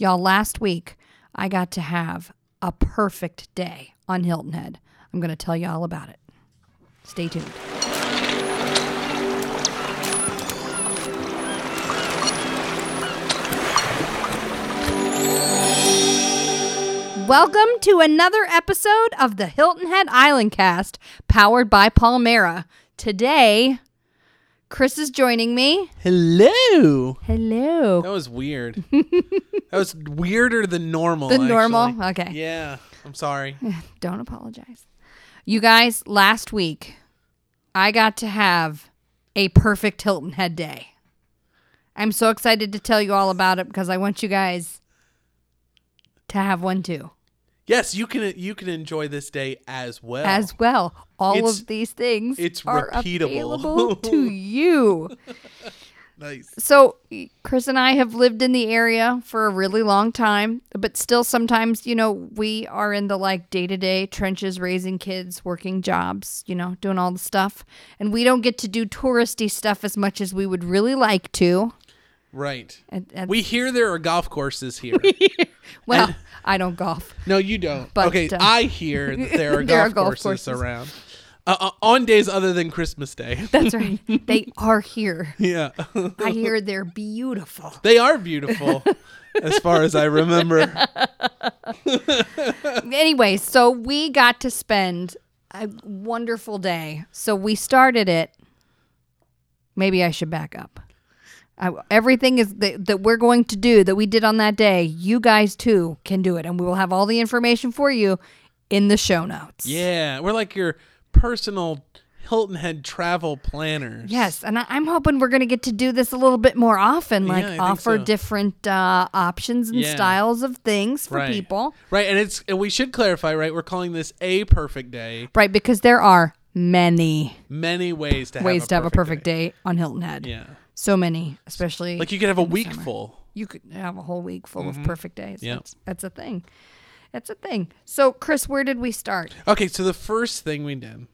Y'all, last week I got to have a perfect day on Hilton Head. I'm going to tell you all about it. Stay tuned. Welcome to another episode of the Hilton Head Island Cast, powered by Palmera. Today, Chris is joining me. Hello. Hello. That was weird. that was weirder than normal. The normal? actually. Okay. Yeah. I'm sorry. Don't apologize. You guys, last week, I got to have a perfect Hilton Head day. I'm so excited to tell you all about it because I want you guys to have one too. Yes, you can you can enjoy this day as well. As well, all It's- of these things it's are repeatable. available to you. nice. So, Chris and I have lived in the area for a really long time, but still sometimes, you know, we are in the like day to day trenches, raising kids, working jobs, you know, doing all the stuff. And we don't get to do touristy stuff as much as we would really like to. Right. And, and- We hear there are golf courses here. well, I don't golf. no, you don't. But, okay, uh, I hear that there are there are golf, golf courses, courses. around. Uh, uh, on days other than Christmas Day. That's right. they are here. yeah. I hear they're beautiful. they are beautiful as far as I remember. anyway, so we got to spend a wonderful day. So we started it. Maybe I should back up. I, everything is that, that we're going to do that we did on that day. You guys too can do it, and we will have all the information for you in the show notes. Yeah, we're like your personal Hilton Head travel planners. Yes, and I, I'm hoping we're going to get to do this a little bit more often, like think offer so. different uh, options and Yeah. styles of things for Right. people, Right, and it's and we should clarify, right? We're calling this a perfect day. right? Because there are many Many ways to ways have a to have a perfect day. on Hilton Head. Yeah, So many, especially like you could have a week summer. full. You could have a whole week full of perfect days. Yep. That's, that's a thing. That's a thing. So, Chris, where did we start? Okay, so the first thing we did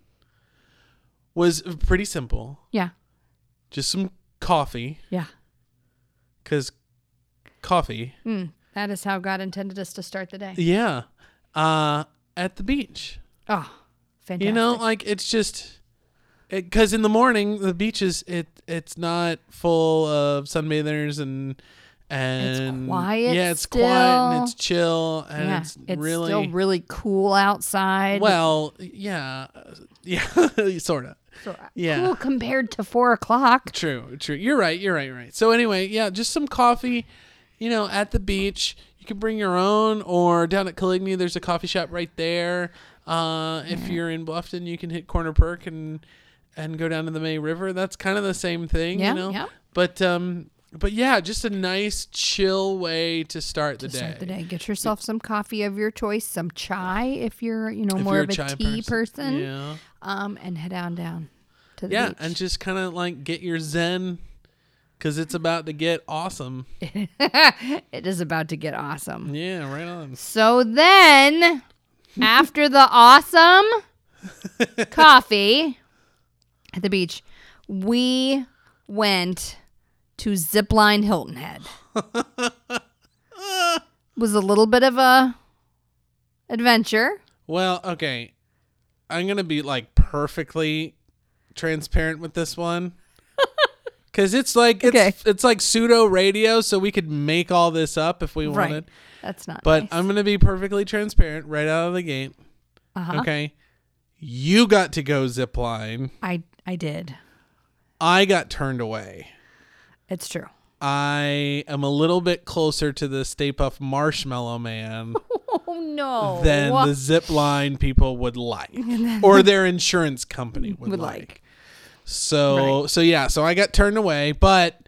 was pretty simple. Yeah. Just some coffee, Yeah. because coffee. Mm, that is how God intended us to start the day. Yeah, uh, at the beach. Oh, fantastic. You know, like it's just because in the morning the beach is it it's not full of sunbathers and and quiet Yeah, it's quiet and it's chill and yeah, it's, it's really still really cool outside. well. Yeah, yeah, sort of. So, uh, yeah. cool compared to four o'clock. True, true. You're right. You're right. You're right. So anyway, yeah, just some coffee. You know, at the beach. You can bring your own, or down at Coligny, there's a coffee shop right there. Uh, if you're in Bluffton, you can hit Corner Perk and and go down to the May River. That's kind of the same thing, Yeah, you know. yeah. But um, but yeah, just a nice chill way to start the to day. start the day. Get yourself some coffee of your choice, some chai if you're, you know, If more of a chai tea person. yeah, Um, and head on down to the yeah, beach. and just kind of like get your zen, because it's about to get awesome. it is about to get awesome. Yeah, right on. So then, after the awesome coffee at the beach, we went to Zipline Hilton Head. was a little bit of a adventure. Well, okay. I'm going to be like perfectly transparent with this one. Cuz it's like it's Okay. it's like pseudo radio so we could make all this up if we Right. wanted. That's not But nice. I'm going to be perfectly transparent right out of the gate. uh-huh. Okay? You got to go zip line. I I did. I got turned away. It's true. I am a little bit closer to the Stay Puft Marshmallow Man Oh no. than the zip line people would like, or their insurance company would, Would like. like. So so yeah, so I got turned away, but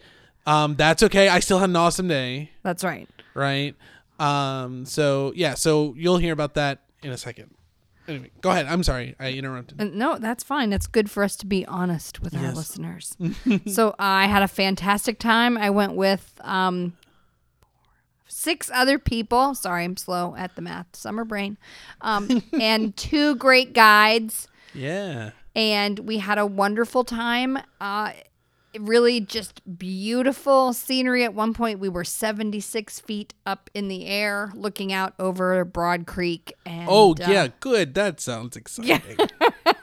um, that's okay. I still had an awesome day, That's right. right? Um, so yeah, so you'll hear about that in a second. Anyway, go ahead. I'm sorry, I interrupted. Uh, No, that's fine. It's good for us to be honest with our Yes. listeners. so I had a fantastic time. I went with um, six other people. Sorry, I'm slow at the math. Summer brain. Um, and two great guides. Yeah, And we had a wonderful time. Uh, really just beautiful scenery. At one point, we were 76 feet up in the air looking out over Broad Creek. And, Oh uh, yeah, good. That sounds exciting.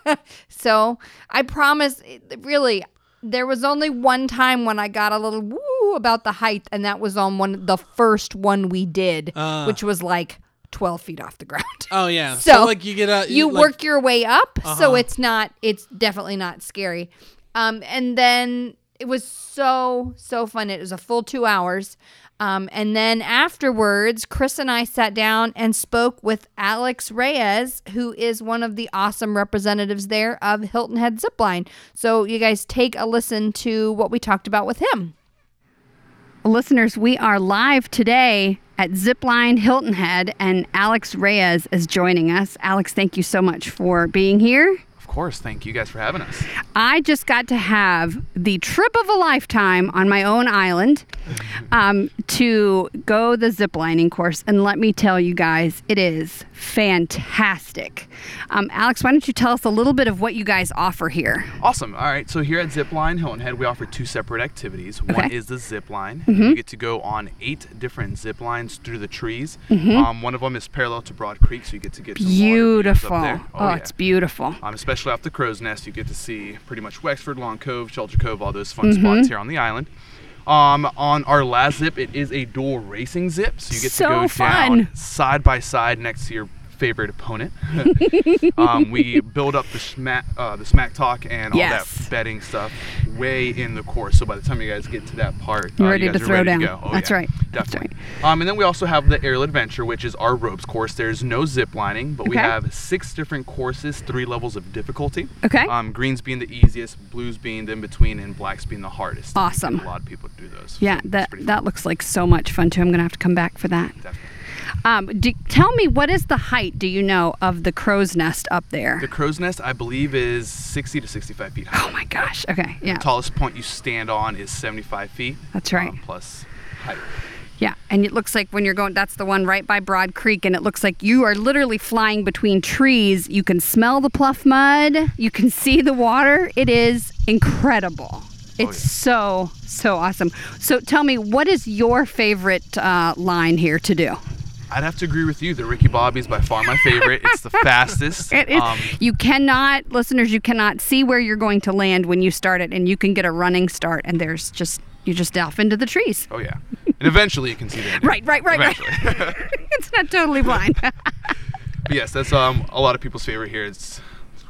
Yeah. So I promise, really, there was only one time when I got a little woo about the height, and that was on one the first one we did, Ah. which was like 12 feet off the ground. Oh yeah. So, So, like you get a you like- work your way up Uh-huh. so it's not it's definitely not scary um and then it was so so fun it was a full two hours um and then afterwards chris and i sat down and spoke with alex reyes who is one of the awesome representatives there of hilton head zipline so you guys take a listen to what we talked about with him Listeners, we are live today at Zipline Hilton Head, and Alex Reyes is joining us. Alex, thank you so much for being here. Of course. Thank you guys for having us. I just got to have the trip of a lifetime on my own island um, to go the ziplining course. And let me tell you guys, it is fantastic. Um, Alex, why don't you tell us a little bit of what you guys offer here? Awesome. All right. So here at Zipline Hilton Head, we offer two separate activities. One Okay. Mm-hmm. is the zip line. You get to go on eight different zip lines through the trees. Um, one of them is parallel to Broad Creek, so you get to get some water up Mm-hmm. Beautiful. there. Oh, yeah. it's beautiful. Um, especially off the crow's nest, you get to see pretty much Wexford, Long Cove, Shelter Cove, all those fun Mm-hmm. spots here on the island. Um, on our last zip, it is a dual racing zip, so you get So to go fun. down side by side next to your favorite opponent. um, we build up the smack, uh, the smack talk, and all Yes. that betting stuff way in the course. So by the time you guys get to that part, You're uh, ready to throw ready down. To. Oh, That's yeah, right. That's Definitely. Um, and then we also have the Aerial Adventure, which is our ropes course. There's no zip lining, but we have six different courses, three levels of difficulty. Okay. Um, greens being the easiest, blues being the in between, and blacks being the hardest. Awesome. A lot of people do those. Yeah, so that that looks like so much fun too. I'm gonna have to come back for that. definitely. Um, do, tell me what is the height? Do you know of the crow's nest up there? The crow's nest, I believe, is 60 to 65 feet high. oh my gosh. Okay. Yeah. The tallest point you stand on is 75 feet. That's right. um, plus height. Yeah, and it looks like when you're going, that's the one right by Broad Creek, and it looks like you are literally flying between trees. You can smell the pluff mud, you can see the water. It is incredible. It's yeah. so, so awesome. So tell me, what is your favorite uh, line here to do? I'd have to agree with you. The Ricky Bobby is by far my favorite. it's the fastest. It is, Um, you cannot, listeners, you cannot see where you're going to land when you start it, and you can get a running start, and there's just, you're just off into the trees. oh yeah, and eventually you can see the ending. Right, right, right, right. It's not totally blind. But yes, that's um a lot of people's favorite here. It's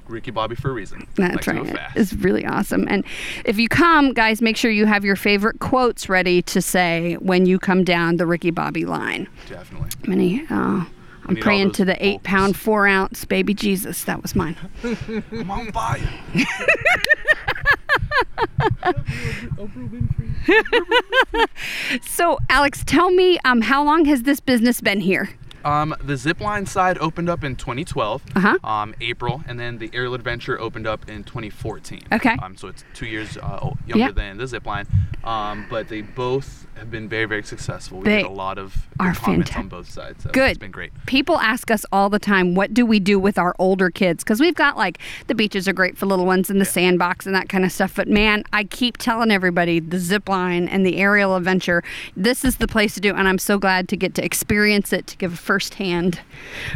Ricky Bobby for a reason. That's go right. It's really awesome. And if you come, guys, make sure you have your favorite quotes ready to say when you come down the Ricky Bobby line. Definitely. Many, uh, I'm praying to the eight pound, four ounce baby Jesus. That was mine. Come on by. So, Alex, tell me, um, how long has this business been here? Um, the zipline side opened up in 2012, Uh-huh. um, April, and then the aerial adventure opened up in 2014. Okay. Um, so it's two years uh, younger Yeah. than the zipline, um, but they both have been very, very successful. We They get a lot of are comments on both sides. So Good. It's been great. People ask us all the time, what do we do with our older kids? Because we've got like the beaches are great for little ones and the sandbox and that kind of stuff. But man, I keep telling everybody the zip line and the aerial adventure, this is the place to do. And I'm so glad to get to experience it, to give a firsthand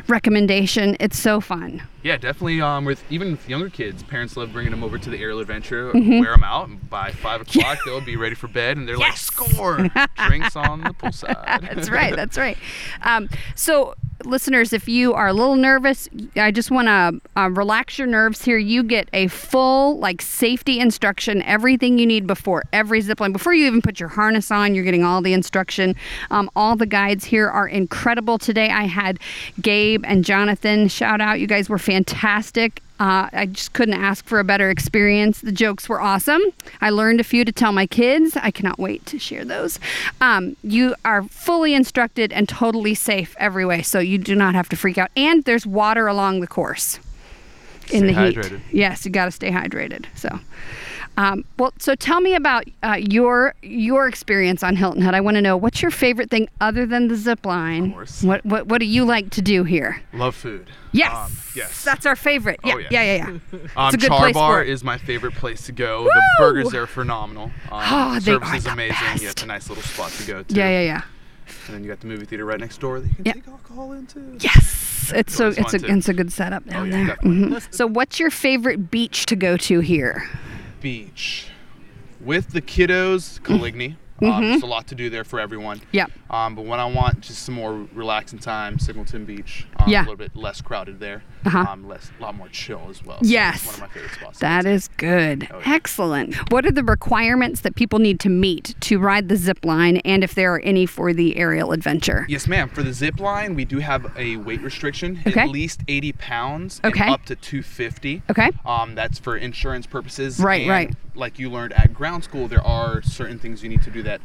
recommendation. It's so fun. Yeah, definitely. Um, with even with younger kids, parents love bringing them over to the aerial adventure, Mm-hmm. wear them out, and by five o'clock they'll be ready for bed, and they're like, "Score!" Drinks on the poolside. That's right. That's right. Um, so, listeners, if you are a little nervous, I just want to uh, relax your nerves here. You get a full, like, safety instruction, everything you need before every zip line. Before you even put your harness on, you're getting all the instruction. Um, all the guides here are incredible today. I had Gabe and Jonathan. Shout out. You guys were fantastic. Uh, I just couldn't ask for a better experience. The jokes were awesome. I learned a few to tell my kids. I cannot wait to share those. Um, you are fully instructed and totally safe every way, so you do not have to freak out. And there's water along the course in Stay the heat. Yes, you got to stay hydrated. So. Um, well, so tell me about uh, your your experience on Hilton Head. I want to know what's your favorite thing other than the zip line. course. What what what do you like to do here? Love food. Yes, Um, yes. that's our favorite. Yeah, Oh, yeah. yeah, yeah, yeah. Um, a good Char place Bar is my favorite place to go. The burgers there are phenomenal. Um, Oh, they service are is the amazing. best. Yeah, it's a nice little spot to go to. yeah, yeah, yeah. And then you got the movie theater right next door that you can Yeah. take alcohol into. Yes, it's so it's a too. it's a good setup down Oh, yeah, there. Mhm. So, what's your favorite beach to go to here? Beach. With the kiddos, Coligny. Um, there's a lot to do there for everyone. Mm-hmm. Yep. Um, but when I want just some more relaxing time, Singleton Beach. Um, Yeah. A little bit less crowded there. Uh-huh. Um, less, a lot more chill as well. Yes. One of my favorite spots. That is good. Oh, yeah. Excellent. What are the requirements that people need to meet to ride the zip line, and if there are any for the aerial adventure? Yes, ma'am. For the zip line, we do have a weight restriction, Okay. at least 80 pounds Okay. and up to 250. Okay. Um, that's for insurance purposes. Right, and right. Like you learned at ground school, there are certain things you need to do that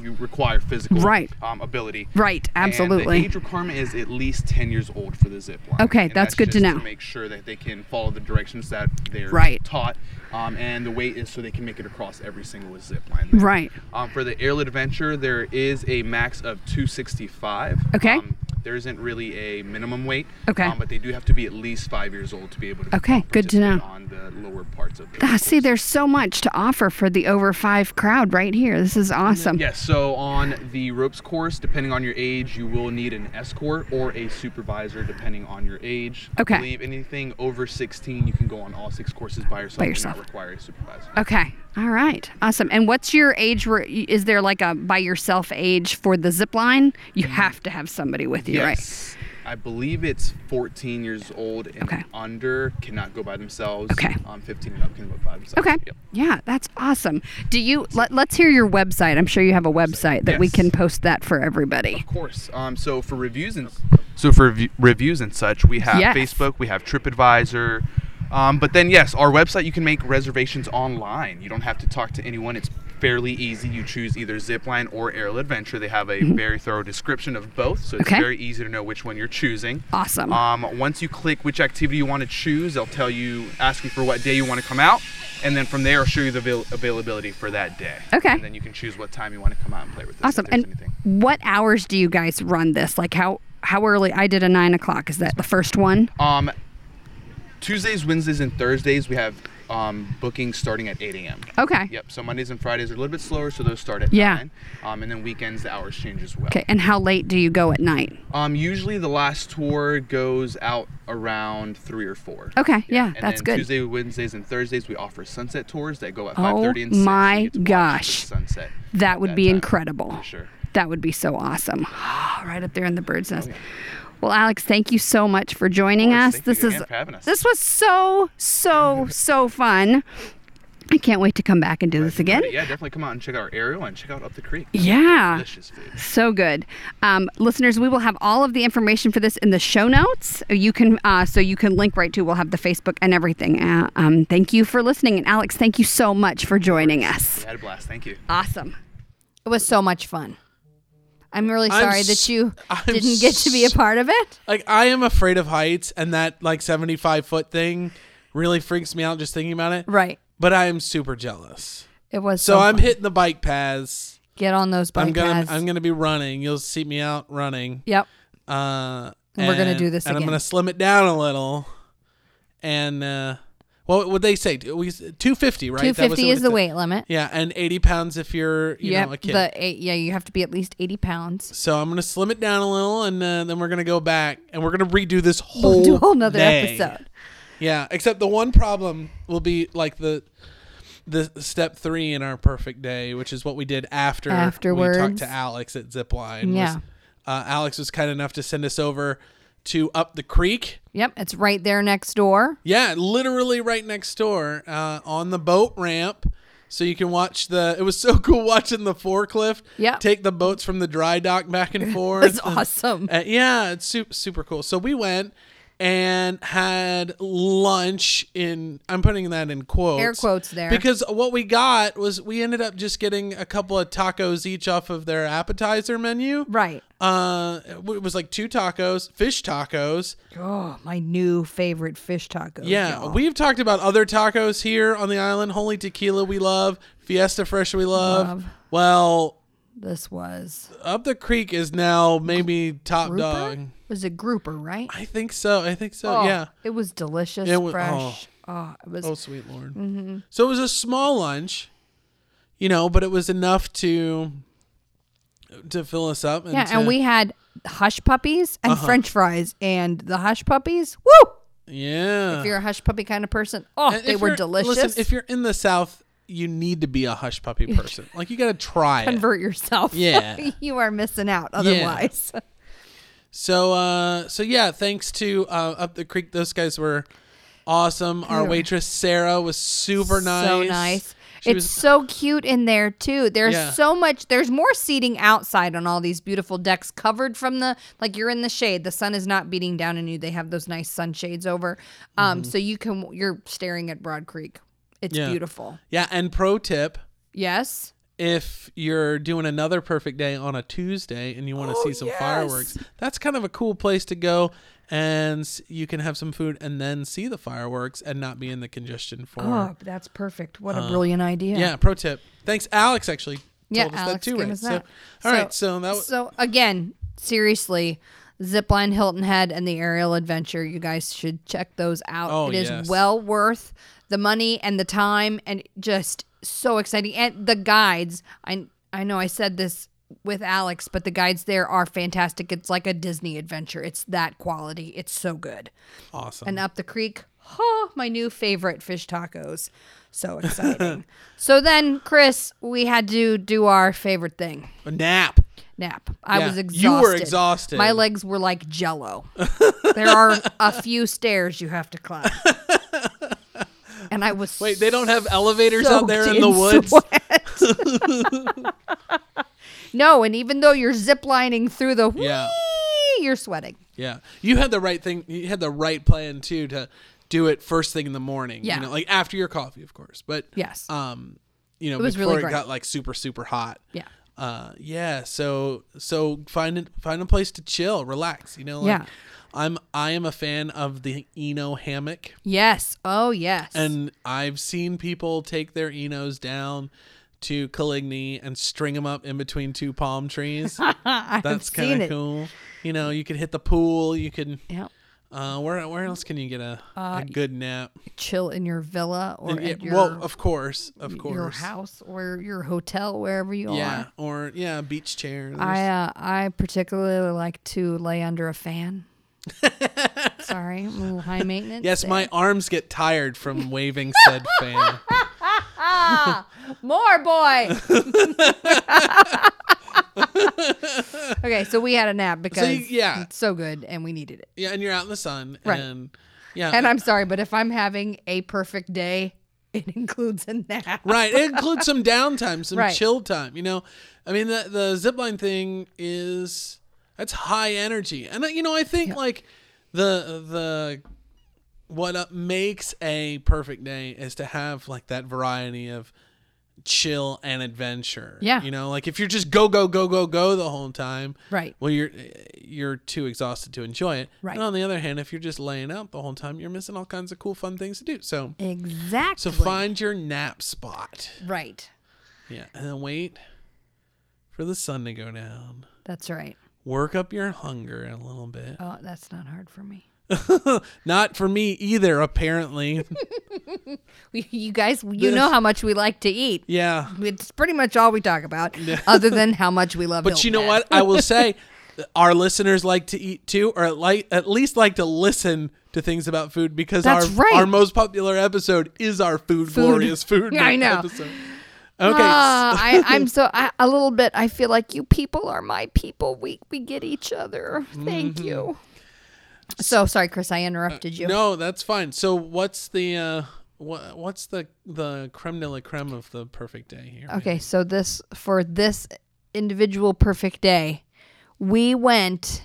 you require physical Right. um, ability. Right, And absolutely. the age requirement is at least 10 years old for the zip line. Okay, And that's good to know. make sure that they can follow the directions that they're Right. taught. Um, and the weight is so they can make it across every single zip line. there. Right. Um, for the aerial adventure, there is a max of 265. Okay. Um, there isn't really a minimum weight. Okay. Um, but they do have to be at least five years old to be able to. Okay, good to know. On the lower parts of the. Ah, see, there's so much to offer for the over five crowd right here. This is awesome. Yes, so on the ropes course, depending on your age, you will need an escort or a supervisor, depending on your age. Okay. I believe anything over 16, you can go on all six courses by yourself. By yourself. not require a supervisor. Okay. All right. Awesome. And what's your age? Re- is there like a by yourself age for the zip line? You have to have somebody with you, right? yes. I believe it's 14 years old and Okay. under cannot go by themselves. Okay. Um, 15 and up can go by themselves. Okay. Yep. Yeah, that's awesome. Do you let, let's hear your website. I'm sure you have a website that we can post that for everybody. Of course. Um, so for reviews and so for rev- reviews and such, we have Yes. Facebook, we have TripAdvisor. Um, but then yes, our website you can make reservations online. You don't have to talk to anyone. It's fairly easy. You choose either Zipline or Aerial Adventure. They have a very thorough description of both, so it's Mm-hmm. Okay. very easy to know which one you're choosing. Awesome. Um, once you click which activity you want to choose, they'll tell you, ask you for what day you want to come out, and then from there, I'll show you the avail- availability for that day. Okay. And then you can choose what time you want to come out and play with if awesome. And anything. what hours do you guys run this? Like how how early? I did a nine o'clock. Is that the first one? Um, Tuesdays, Wednesdays, and Thursdays we have um, bookings starting at 8 a.m. Okay. Yep. So Mondays and Fridays are a little bit slower, so those start at Yeah. 9. Um, and then weekends the hours change as well. Okay. And how late do you go at night? Um, usually the last tour goes out around three or four. Okay. Yeah, And that's good. Tuesday, Wednesdays, and Thursdays we offer sunset tours that go at Oh 5:30 and 6. my You get to watch gosh. sunset. That would that be time. incredible. For sure. That would be so awesome. right up there in the bird's nest. yeah. Well, Alex, thank you so much for joining course. us. Thank this you is for having us. this was so so so fun. I can't wait to come back and do this again. Yeah, definitely come out and check out our aerial and check out Up the Creek. Yeah. Delicious food. So good, um, listeners. We will have all of the information for this in the show notes. You can uh, so you can link right to. We'll have the Facebook and everything. Uh, um, thank you for listening, and Alex, thank you so much for joining us. We had a blast. Thank you. Awesome. It was so much fun. I'm really I'm sorry s- that you I'm didn't get to be a part of it. Like I am afraid of heights, and that like seventy five foot thing really freaks me out just thinking about it. Right. But I am super jealous. It was So so, I'm fun. hitting the bike paths. Get on those bike I'm gonna paths. I'm gonna be running. You'll see me out running. Yep. Uh, And we're gonna do this and I'm gonna slim it down a little. And uh, what would they say? We two fifty, right? 250 is the said. weight limit. Yeah, and eighty pounds if you're you yep. know a kid. The eight, yeah, you have to be at least 80 pounds. so I'm gonna slim it down a little, and uh, then we're gonna go back, and we're gonna redo this We'll whole do a whole nother day. episode. Yeah, except the one problem will be like the the step three in our perfect day, which is what we did after we talked to Alex at Zipline. was, Yeah. uh, Alex was kind enough to send us over to up the creek. Yep, it's right there next door. Yeah, literally right next door uh, on the boat ramp. So you can watch the. It was so cool watching the forklift. Yeah. Take the boats from the dry dock back and forth. It's awesome. Uh, yeah, it's super super cool. So we went, and had lunch in I'm putting that in quotes. Air quotes there. Because what we got was we ended up just getting a couple of tacos each off of their appetizer menu. Right. Uh it was like two tacos, fish tacos. Oh, my new favorite fish tacos. Yeah, y'all. we've talked about other tacos here on the island. Holy Tequila we love, Fiesta Fresh we love. Love. Well, this was Up the Creek is now maybe top grouper. dog. Was a grouper, right? I think so. I think so. Oh, yeah. It was delicious, It wa- fresh. Oh, it was. Oh, sweet lord. So it was a small lunch, you know, but it was enough to to fill us up. And yeah, to- and we had hush puppies and Uh-huh. French fries, and the hush puppies. Woo! yeah. If you're a hush puppy kind of person, oh, And they were delicious. Listen, if you're in the South, you need to be a hush puppy person. like you got to try it. Convert yourself. Yeah. you are missing out otherwise. So, uh, so yeah, thanks to uh, Up the Creek, those guys were awesome. Our waitress Sarah was super nice. So nice. She it's was- so cute in there too. There's Yeah. so much. There's more seating outside on all these beautiful decks, covered from the like you're in the shade. The sun is not beating down on you. They have those nice sunshades over, um, so you can you're staring at Broad Creek. It's Mm-hmm. Yeah. beautiful. yeah, and pro tip: Yes. if you're doing another perfect day on a Tuesday and you want to Oh, see some yes. fireworks, that's kind of a cool place to go. And you can have some food and then see the fireworks and not be in the congestion for. Oh, that's perfect. What a um, brilliant idea. Yeah. pro tip. Thanks, Alex. Actually, Yeah, told us Alex that too. Right. us So, that. all right. So that was So again, seriously, Zipline Hilton Head and the Aerial Adventure, you guys should check those out. Oh, it is yes. well worth the money and the time and just so exciting. And the guides, I I know I said this with Alex, but the guides there are fantastic. It's like a Disney adventure. It's that quality. It's so good. awesome. And up the creek, oh, my new favorite fish tacos. So exciting. so then, Chris, we had to do our favorite thing a nap. nap. I Yeah, was exhausted. you were exhausted. My legs were like jello. there are a few stairs you have to climb. And I was Wait, they don't have elevators out there in the woods. sweat. no, and even though you're ziplining through the Yeah. you're sweating. Yeah, you had the right thing. You had the right plan too to do it first thing in the morning. Yeah. you know, like after your coffee, of course. But Yes. um, you know, It was before really it great. got like super super hot. Yeah. Uh, yeah. So so find it find a place to chill, relax. You know. Like, Yeah. I'm I am a fan of the Eno hammock, Yes. Oh, yes. and I've seen people take their Enos down to Coligny and string them up in between two palm trees. That's kind of cool. You know, you could hit the pool. You could. Yeah. Uh, where where else can you get a, a good nap? Chill in your villa or And your, well, of course, of course. your house or your hotel, wherever you Yeah, are. Yeah, or yeah, beach chair. I uh, I particularly like to lay under a fan. Sorry, I'm a little high maintenance. yes, there. my arms get tired from waving said fan. more boy. okay, so we had a nap because you- yeah. it's so good and we needed it. Yeah, and you're out in the sun, Right. and yeah, And I'm sorry, but if I'm having a perfect day, it includes a nap. right. It includes some downtime, some Right. chill time. You know, I mean, the the zipline thing is that's high energy, and uh, you know, I think like the the what uh, makes a perfect day is to have like that variety of chill and adventure. Yeah. you know, like if you're just go go go go go the whole time, Right. Well, you're you're too exhausted to enjoy it. Right. And on the other hand, if you're just laying out the whole time, you're missing all kinds of cool, fun things to do. So, Exactly. so find your nap spot. right. Yeah, and then wait for the sun to go down. That's right. Work up your hunger a little bit. Oh, that's not hard for me. Not for me either, apparently. You guys, you know how much we like to eat. yeah. It's pretty much all we talk about, other than how much we love. But you know what? I will say our listeners like to eat too, or like at least like to listen to things about food because That's our right. our most popular episode is our food, Food. glorious food. I know. Episode. Okay. Ah, I, I'm so I, a little bit. I feel like you people are my people. We we get each other. Thank you. So sorry, Chris. I interrupted you. Uh, No, that's fine. So what's the uh what what's the the creme de la creme of the perfect day here? Okay, so this for this individual perfect day, we went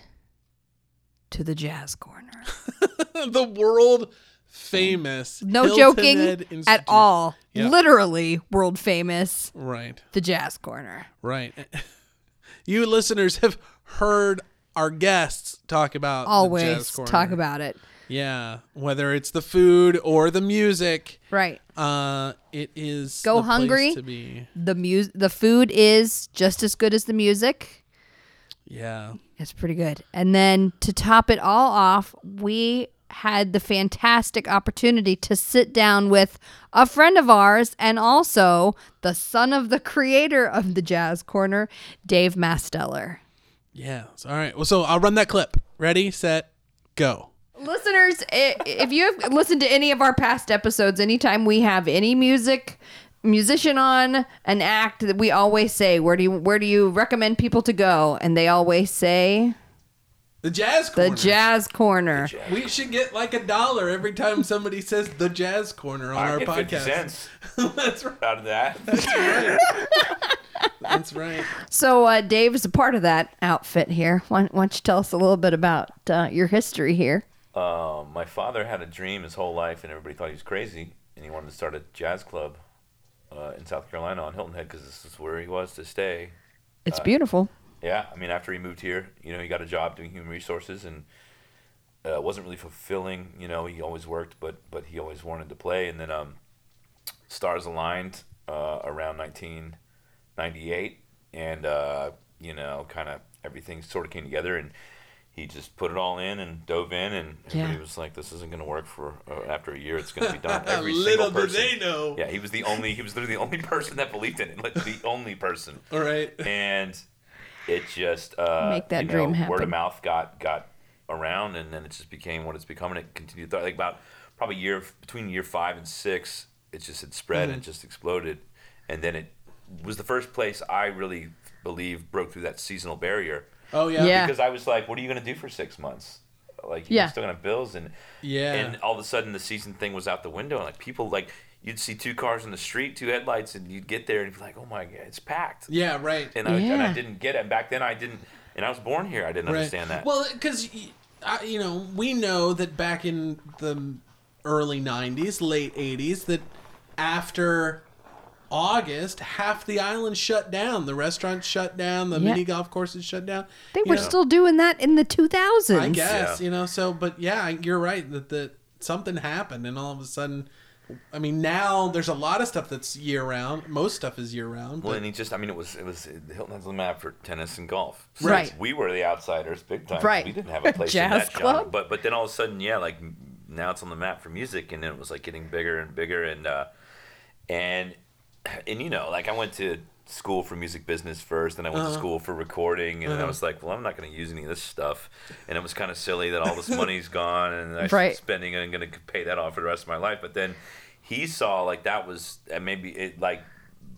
to the Jazz Corner. the world famous. No Hilton joking at all. Yeah. Literally world famous, Right, the Jazz Corner. right. You listeners have heard our guests talk about the Jazz Always talk about it. yeah, whether it's the food or the music. Right. Uh, it is Go hungry. to be. The mu- the food is just as good as the music. Yeah, It's pretty good. And then to top it all off, we had the fantastic opportunity to sit down with a friend of ours and also the son of the creator of the Jazz Corner, Dave Masteller. Yeah. All right. Well, so I'll run that clip. Ready, set, go. Listeners, if you have listened to any of our past episodes, anytime we have any music musician on an act that we always say, where do you where do you recommend people to go? And they always say The Jazz the Corner. Jazz Corner. We should get like a dollar every time somebody says the Jazz Corner on I our podcast. That's right. out of that. That's right. So uh, Dave is a part of that outfit here. Why, why don't you tell us a little bit about uh, your history here? um, my father had a dream his whole life, and everybody thought he was crazy, and he wanted to start a jazz club uh, in South Carolina on Hilton Head because this is where he was to stay. It's beautiful. Yeah, I mean, after he moved here, you know, he got a job doing human resources, and uh, it wasn't really fulfilling. You know, he always worked, but but he always wanted to play. And then um, stars aligned uh, around 1998, and uh, you know, kind of everything sort of came together, and he just put it all in and dove in, and everybody Yeah. was like, "This isn't going to work for uh, after a year. It's going to be done." Every Little single did person. they know. Yeah, he was the only. He was literally the only person that believed in it. Like the only person All right. and it just uh, Make that you know, dream Word of mouth got got around, and then it just became what it's become, and it continued. Like about probably year between year five and six, it just had spread Mm-hmm. and just exploded, and then it was the first place I really believe broke through that seasonal barrier Oh yeah. Yeah. because I was like, what are you gonna do for six months? Like you're Yeah. still gonna have bills and Yeah. and all of a sudden the season thing was out the window and like people like you'd see two cars in the street, two headlights, and you'd get there and you'd be like, oh my god, it's packed. Yeah. Right. And I, and I didn't get it. And back then I didn't, and I was born here. I didn't Right. understand that. Well, because you know, we know that back in the early '90s, late '80s, that after August, half the island shut down. The restaurants shut down. The Yeah. mini golf courses shut down. They You were know, still doing that in the 2000s. I guess Yeah. you know. So, but yeah, you're right that that something happened, and all of a sudden. I mean, now there's a lot of stuff that's year round. Most stuff is year round. Well, and he just, I mean, it was, it was Hilton Head's on the map for tennis and golf. Right. We were the outsiders big time. Right. We didn't have a place Jazz in that genre. club. But, but then all of a sudden, yeah, like now it's on the map for music, and then it was like getting bigger and bigger, and, uh, and, and you know, like I went to school for music business first, and I went Uh-huh. to school for recording, and then I was like, well, I'm not going to use any of this stuff, and it was kind of silly that all this money's gone, and I'm Right. spending I'm going to pay that off for the rest of my life. But then he saw like that was and maybe it like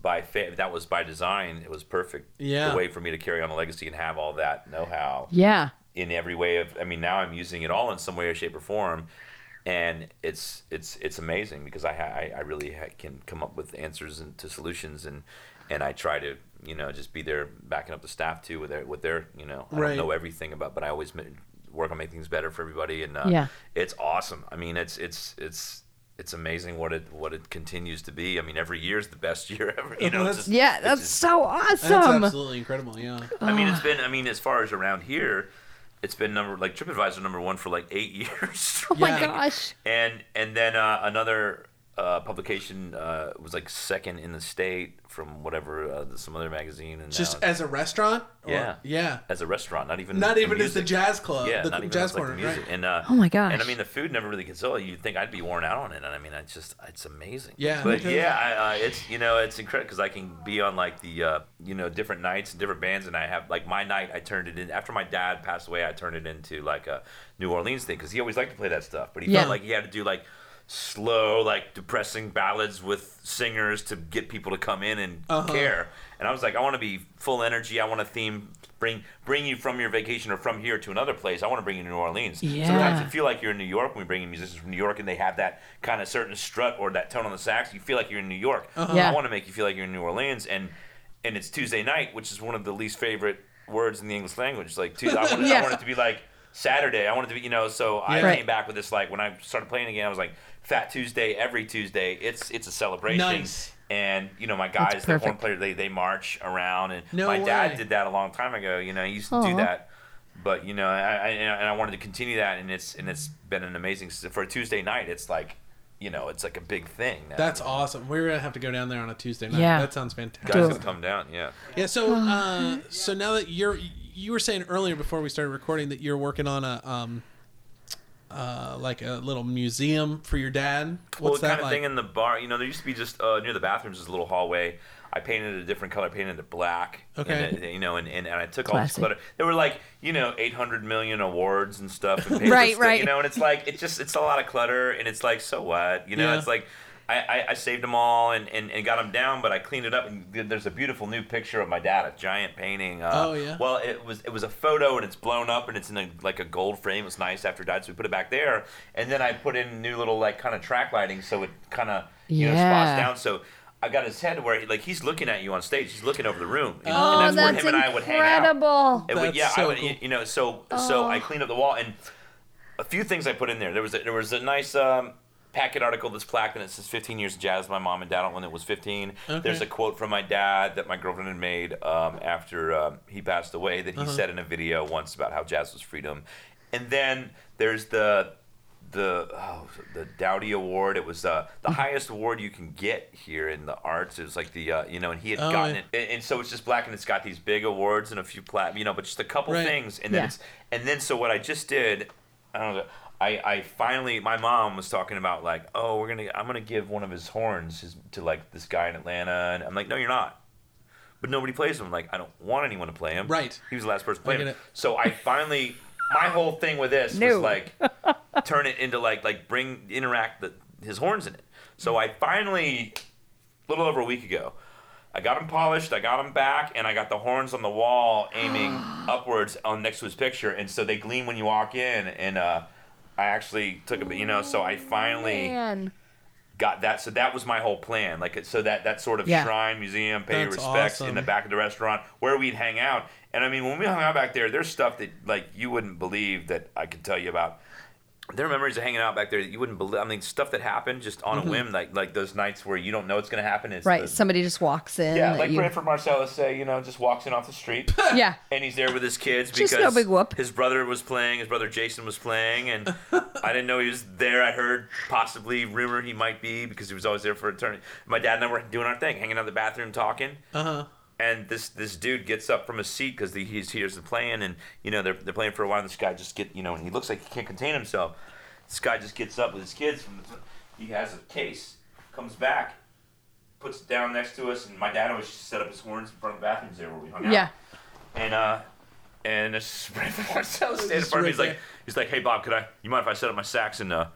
by fa- that was by design. It was perfect. Yeah. the way for me to carry on a legacy and have all that know-how Yeah. in every way of. I mean, now I'm using it all in some way or shape or form. And it's it's it's amazing because I I, I really ha- can come up with answers and to solutions and and I try to you know just be there backing up the staff too with their with their you know I Right. don't know everything about but I always work on making things better for everybody and uh, Yeah. it's awesome. I mean, it's it's it's it's amazing what it what it continues to be. I mean, every year is the best year ever. You know, That's- just- Yeah, that's just- so that's awesome. absolutely incredible. Yeah. I mean, it's been. I mean, as far as around here, it's been number like TripAdvisor number one for like eight years. Oh my gosh. and and then uh, another uh, publication uh, was like second in the state from whatever uh, some other magazine and Just as a restaurant. Or- Yeah. Yeah. as a restaurant, not even Not the even as the jazz club. Yeah, the not even jazz as, like, the music. right. And uh, Oh my gosh. And I mean, the food never really gets old. You'd think I'd be worn out on it, and I mean, it's just it's amazing. Yeah. But Okay. yeah, I, uh, it's you know it's incredible because I can be on like the uh, you know different nights and different bands, and I have like my night I turned it in after my dad passed away. I turned it into like a New Orleans thing because he always liked to play that stuff, but he Yeah. felt like he had to do like slow, like depressing ballads with singers to get people to come in and Uh-huh. care. And I was like, I want to be full energy. I want to theme bring bring you from your vacation or from here to another place. I want to bring you to New Orleans. Yeah. Sometimes you feel like you're in New York when we bring in musicians from New York and they have that kind of certain strut or that tone on the sax. You feel like you're in New York. Yeah. I want to make you feel like you're in New Orleans and and it's Tuesday night, which is one of the least favorite words in the English language. Like Tuesday, I want, it, Yeah. I want it to be like Saturday. I wanted to be, you know, so I Right. came back with this like when I started playing again, I was like Fat Tuesday every Tuesday. It's it's a celebration. Nice. And you know my guys, the horn perfect. player, they they march around, and No my way. dad did that a long time ago. You know, he used to Aw. do that. But you know, I, I and I wanted to continue that, and it's and it's been an amazing for a Tuesday night. It's like, you know, it's like a big thing. Now. That's awesome. We're gonna have to go down there on a Tuesday night. Yeah. that sounds fantastic. guys Do can come down. Yeah. Yeah. So, uh, so now that you're, you were saying earlier before we started recording that you're working on a, um, uh, like a little museum for your dad. Well, What's kind that of like? thing in the bar. You know, there used to be just uh, near the bathrooms is a little hallway. I painted it a different color. Painted it black. Okay. And it- you know, and, and, and I took all this Classy. clutter. There were like you know 800 million awards and stuff. And Right, sta- right. You know, and it's like it's just it's a lot of clutter, and it's like so what? You know, Yeah. it's like. I, I, I saved them all and, and, and got them down, but I cleaned it up. And there's a beautiful new picture of my dad, a giant painting. Uh, Oh, yeah? Well, it was it was a photo and it's blown up and it's in a, like a gold frame. It's nice after it died, so we put it back there. And then I put in new little like kind of track lighting, so it kind of you know Yeah. spots down. So I got his head where he, like he's looking at you on stage. He's looking over the room, and, Oh, and that's, that's where him and I would hang out. incredible. And we- That's yeah, so I would, cool. you know, so so Oh. I cleaned up the wall and a few things I put in there. There was a, there was a nice um, packet article that's plaque and it says 15 years of jazz. My mom and dad when it was 15. Okay. There's a quote from my dad that my girlfriend had made um, after um, he passed away that he Uh-huh. said in a video once about how jazz was freedom. And then there's the the oh, the Dowdy Award. It was uh, the highest award you can get here in the arts. It was like the uh, you know, and he had Oh, gotten yeah. it, and, and so it's just black, and it's got these big awards and a few plat, you know, but just a couple Right. things, and then Yeah. it's and then so what I just did, I don't know. I, I finally my mom was talking about like oh we're gonna I'm gonna give one of his horns his, to like this guy in Atlanta and I'm like no you're not but nobody plays him like I don't want anyone to play him Right. he was the last person to I play get him it. so I finally my whole thing with this was like turn it into like like bring interact the, his horns in it so I finally a little over a week ago I got him polished. I got him back, and I got the horns on the wall aiming upwards on next to his picture, and so they gleam when you walk in. And uh, I actually took a bit, you know. So I finally Man. got that. So that was my whole plan. Like so that that sort of Yeah. shrine museum, pay That's respects in the back of the restaurant where we'd hang out. And I mean, when we hung out back there, there's stuff that like you wouldn't believe that I could tell you about. There are memories of hanging out back there that you wouldn't believe. I mean, stuff that happened just on Mm-hmm. a whim, like like those nights where you don't know what's going to happen. It's Right. the- Somebody just walks in. yeah, like you- Branford Marsalis say, you know, just walks in off the street. yeah. and he's there with his kids Just because no big whoop. his brother was playing, his brother Jason was playing, and I didn't know he was there. I heard possibly rumor he might be because he was always there for a turn. My dad and I were doing our thing, hanging out in the bathroom talking. Uh huh. And this this dude gets up from his seat because he hears the playing, and you know they're, they're playing for a while. And this guy just get you know, and he looks like he can't contain himself. This guy just gets up with his kids. From the, he has a case, comes back, puts it down next to us, and my dad always set up his horns in front of the bathrooms there where we hung out. Yeah. And uh, and this Brandon Marsalis standing in front of me. right He's like, there. he's like, hey Bob, could I? You mind if I set up my sax and uh,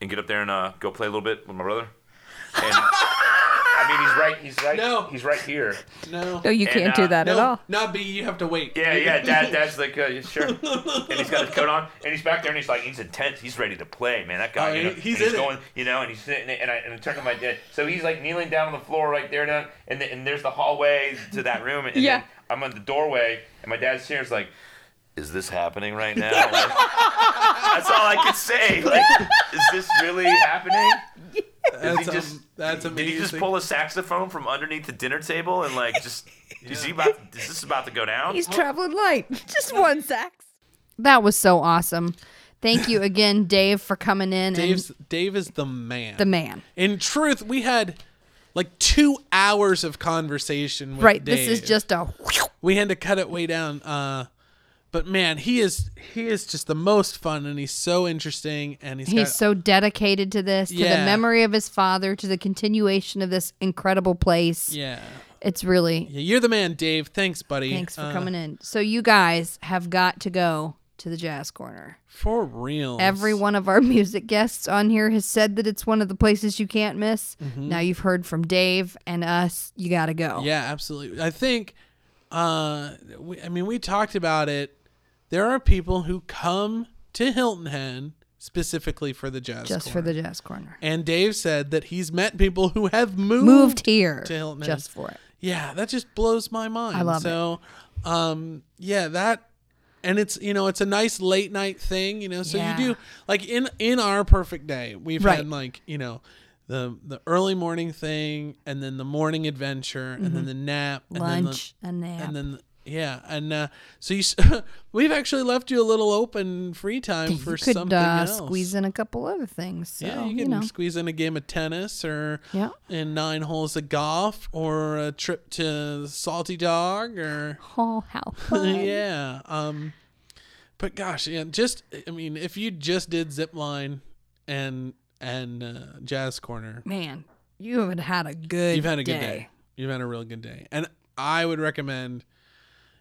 and get up there and uh, go play a little bit with my brother? And I mean, he's right. He's right. No. He's right here. No. No, you And, can't uh, do that at all. not B. You have to wait. Yeah, yeah. Dad, dad's like, uh, sure. and he's got his coat on, and he's back there, and he's like, he's intense. He's ready to play, man. That guy, Oh, you know, he- he's and he's in it. going, you know, and he's sitting, and I, and I turned to my dad. So he's like kneeling down on the floor right there, down, and the, and there's the hallway to that room, and Yeah. then I'm at the doorway, and my dad's here is like. Is this happening right now? Like, that's all I could say. Like, is this really happening? That's, he just- um, that's Did amazing. he just pull a saxophone from underneath the dinner table and like just? Is he about? Is this about to go down? He's traveling light. Just one sax. That was so awesome. Thank you again, Dave, for coming in Dave's and Dave is the man. the man. In truth, we had like two hours of conversation with Right. Dave. This is just a we had to cut it way down. Uh, but man, he is he is just the most fun, and he's so interesting, and he's, He's got, so dedicated to this, to the memory of his father, to the continuation of this incredible place. yeah. It's really Yeah, you're the man, Dave. Thanks, buddy. thanks for Uh, coming in. So you guys have got to go to the Jazz Corner. For real. Every one of our music guests on here has said that it's one of the places you can't miss. Mm-hmm. Now you've heard from Dave and us. You got to go. Yeah, absolutely. I think, uh, we, I mean, we talked about it. There are people who come to Hilton Head specifically for the jazz. Just for the Jazz Corner. And Dave said that he's met people who have moved, Moved here to Hilton Head. just for it. Yeah, that just blows my mind. I love it. so, um, yeah, that and it's you know it's a nice late night thing. You know, so Yeah. you do like in in our perfect day, we've Right. had like you know. The, the early morning thing and then the morning adventure and then the nap and then the, Mm-hmm. Lunch, a nap. and then yeah and uh, so you we've actually left you a little open free time you for could something uh, else squeeze in a couple other things. So, yeah, you you, can know. squeeze in a game of tennis or Yeah. in nine holes of golf or a trip to Salty Dog or Oh, how fun. yeah. Um, but gosh, yeah, just I mean, if you just did zip line and and uh, jazz corner, Man, you have had a good you've had a day. good day. You've had a real good day, and I would recommend,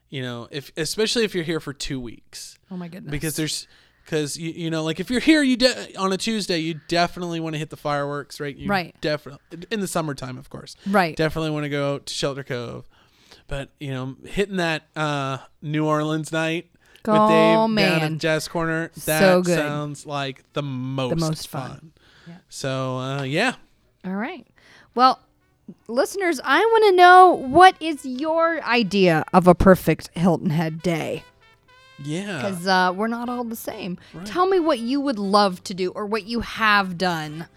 you know, if especially if you're here for two weeks Oh, my goodness. because there's because you you know like if you're here you de- on a Tuesday you definitely want to hit the fireworks right you Right. definitely in the summertime of course Right. definitely want to go to Shelter Cove but you know hitting that uh New Orleans night with Oh, Dave down at Jazz Corner that So sounds like the most the most fun. fun, so uh yeah All right. Well, listeners, I want to know what is your idea of a perfect Hilton Head day? yeah Because uh, we're not all the same. Tell me what you would love to do or what you have done.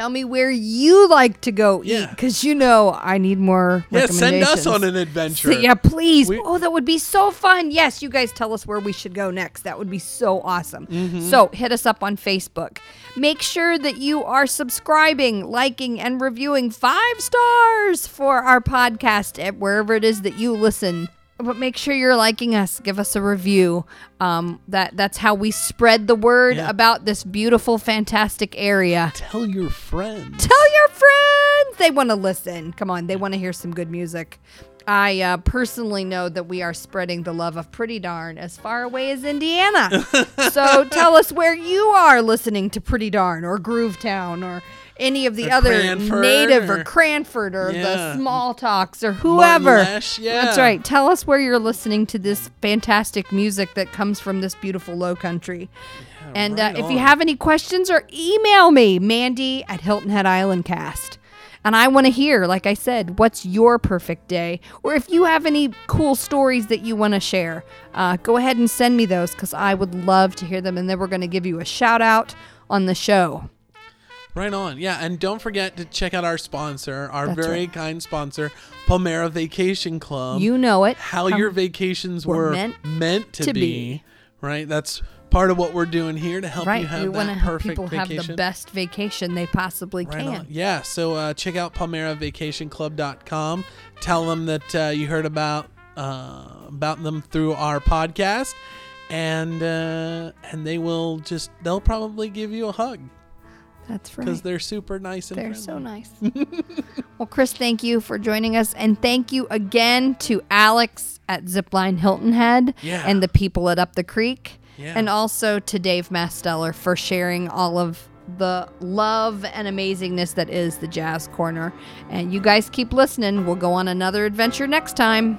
Tell me where you like to go eat. Because you know I need more yeah send us on an adventure So, yeah, please. We- oh, that would be so fun. Yes, you guys tell us where we should go next. That would be so awesome. Mm-hmm. So, hit us up on Facebook. Make sure that you are subscribing, liking, and reviewing five stars for our podcast at wherever it is that you listen. But make sure you're liking us. Give us a review. Um, that that's how we spread the word Yeah. about this beautiful, fantastic area. tell your friends Tell your friends they want to listen. Come on, they want to hear some good music. I uh, personally know that we are spreading the love of Pretty Darn as far away as Indiana. so tell us where you are listening to Pretty Darn or Groovetown or any of the Or other Branford native or, or- Branford or Yeah. the Small Talks or whoever. Lesh, yeah. That's right. Tell us where you're listening to this fantastic music that comes from this beautiful low country. and right uh, if you have any questions or email me, Mandy at Hilton Head Island Cast. And I want to hear, like I said, what's your perfect day? Or if you have any cool stories that you want to share, uh, go ahead and send me those because I would love to hear them. And then we're going to give you a shout out on the show. Right on. Yeah, and don't forget to check out our sponsor, our That's very right. kind sponsor, Palmera Vacation Club. you know it. how Um, your vacations were were, meant meant, to, to be, be. Right? That's part of what we're doing here to help right. you have we want to help people vacation. have the best vacation they possibly Right can. on. Yeah, so uh, check out PalmeraVacationClub.com. Tell them that uh, you heard about uh, about them through our podcast, and uh, and they will just they'll probably give you a hug That's right. because they're super nice and They're friendly. so nice. well, Chris, thank you for joining us. And thank you again to Alex at Zipline Hilton Head Yeah. and the people at Up the Creek. Yeah. And also to Dave Masteller for sharing all of the love and amazingness that is the Jazz Corner. And you guys keep listening. We'll go on another adventure next time.